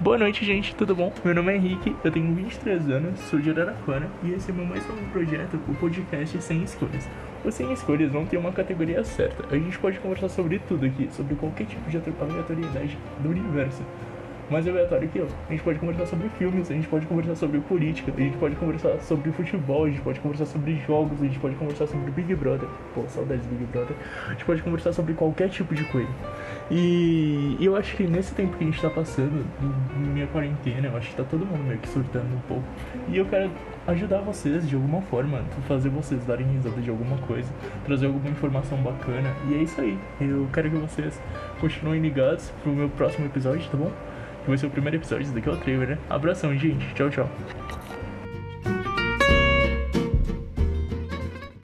Boa noite, gente, tudo bom? Meu nome é Henrique, eu tenho 23 anos, sou de Araraquara e esse é meu mais novo projeto, o podcast Sem Escolhas. Os Sem Escolhas não tem uma categoria certa, a gente pode conversar sobre tudo aqui, sobre qualquer tipo de aleatoriedade do universo mais aleatório que eu. A gente pode conversar sobre filmes, a gente pode conversar sobre política, a gente pode conversar sobre futebol, a gente pode conversar sobre jogos, a gente pode conversar sobre Big Brother. Pô, saudades Big Brother. A gente pode conversar sobre qualquer tipo de coisa. E eu acho que nesse tempo que a gente tá passando, minha quarentena, eu acho que tá todo mundo meio que surtando um pouco. E eu quero ajudar vocês de alguma forma, fazer vocês darem risada de alguma coisa, trazer alguma informação bacana. E é isso aí. Eu quero que vocês continuem ligados pro meu próximo episódio, tá bom? que vai ser o primeiro episódio, isso daqui é o trailer, né? Abração, gente. Tchau, tchau.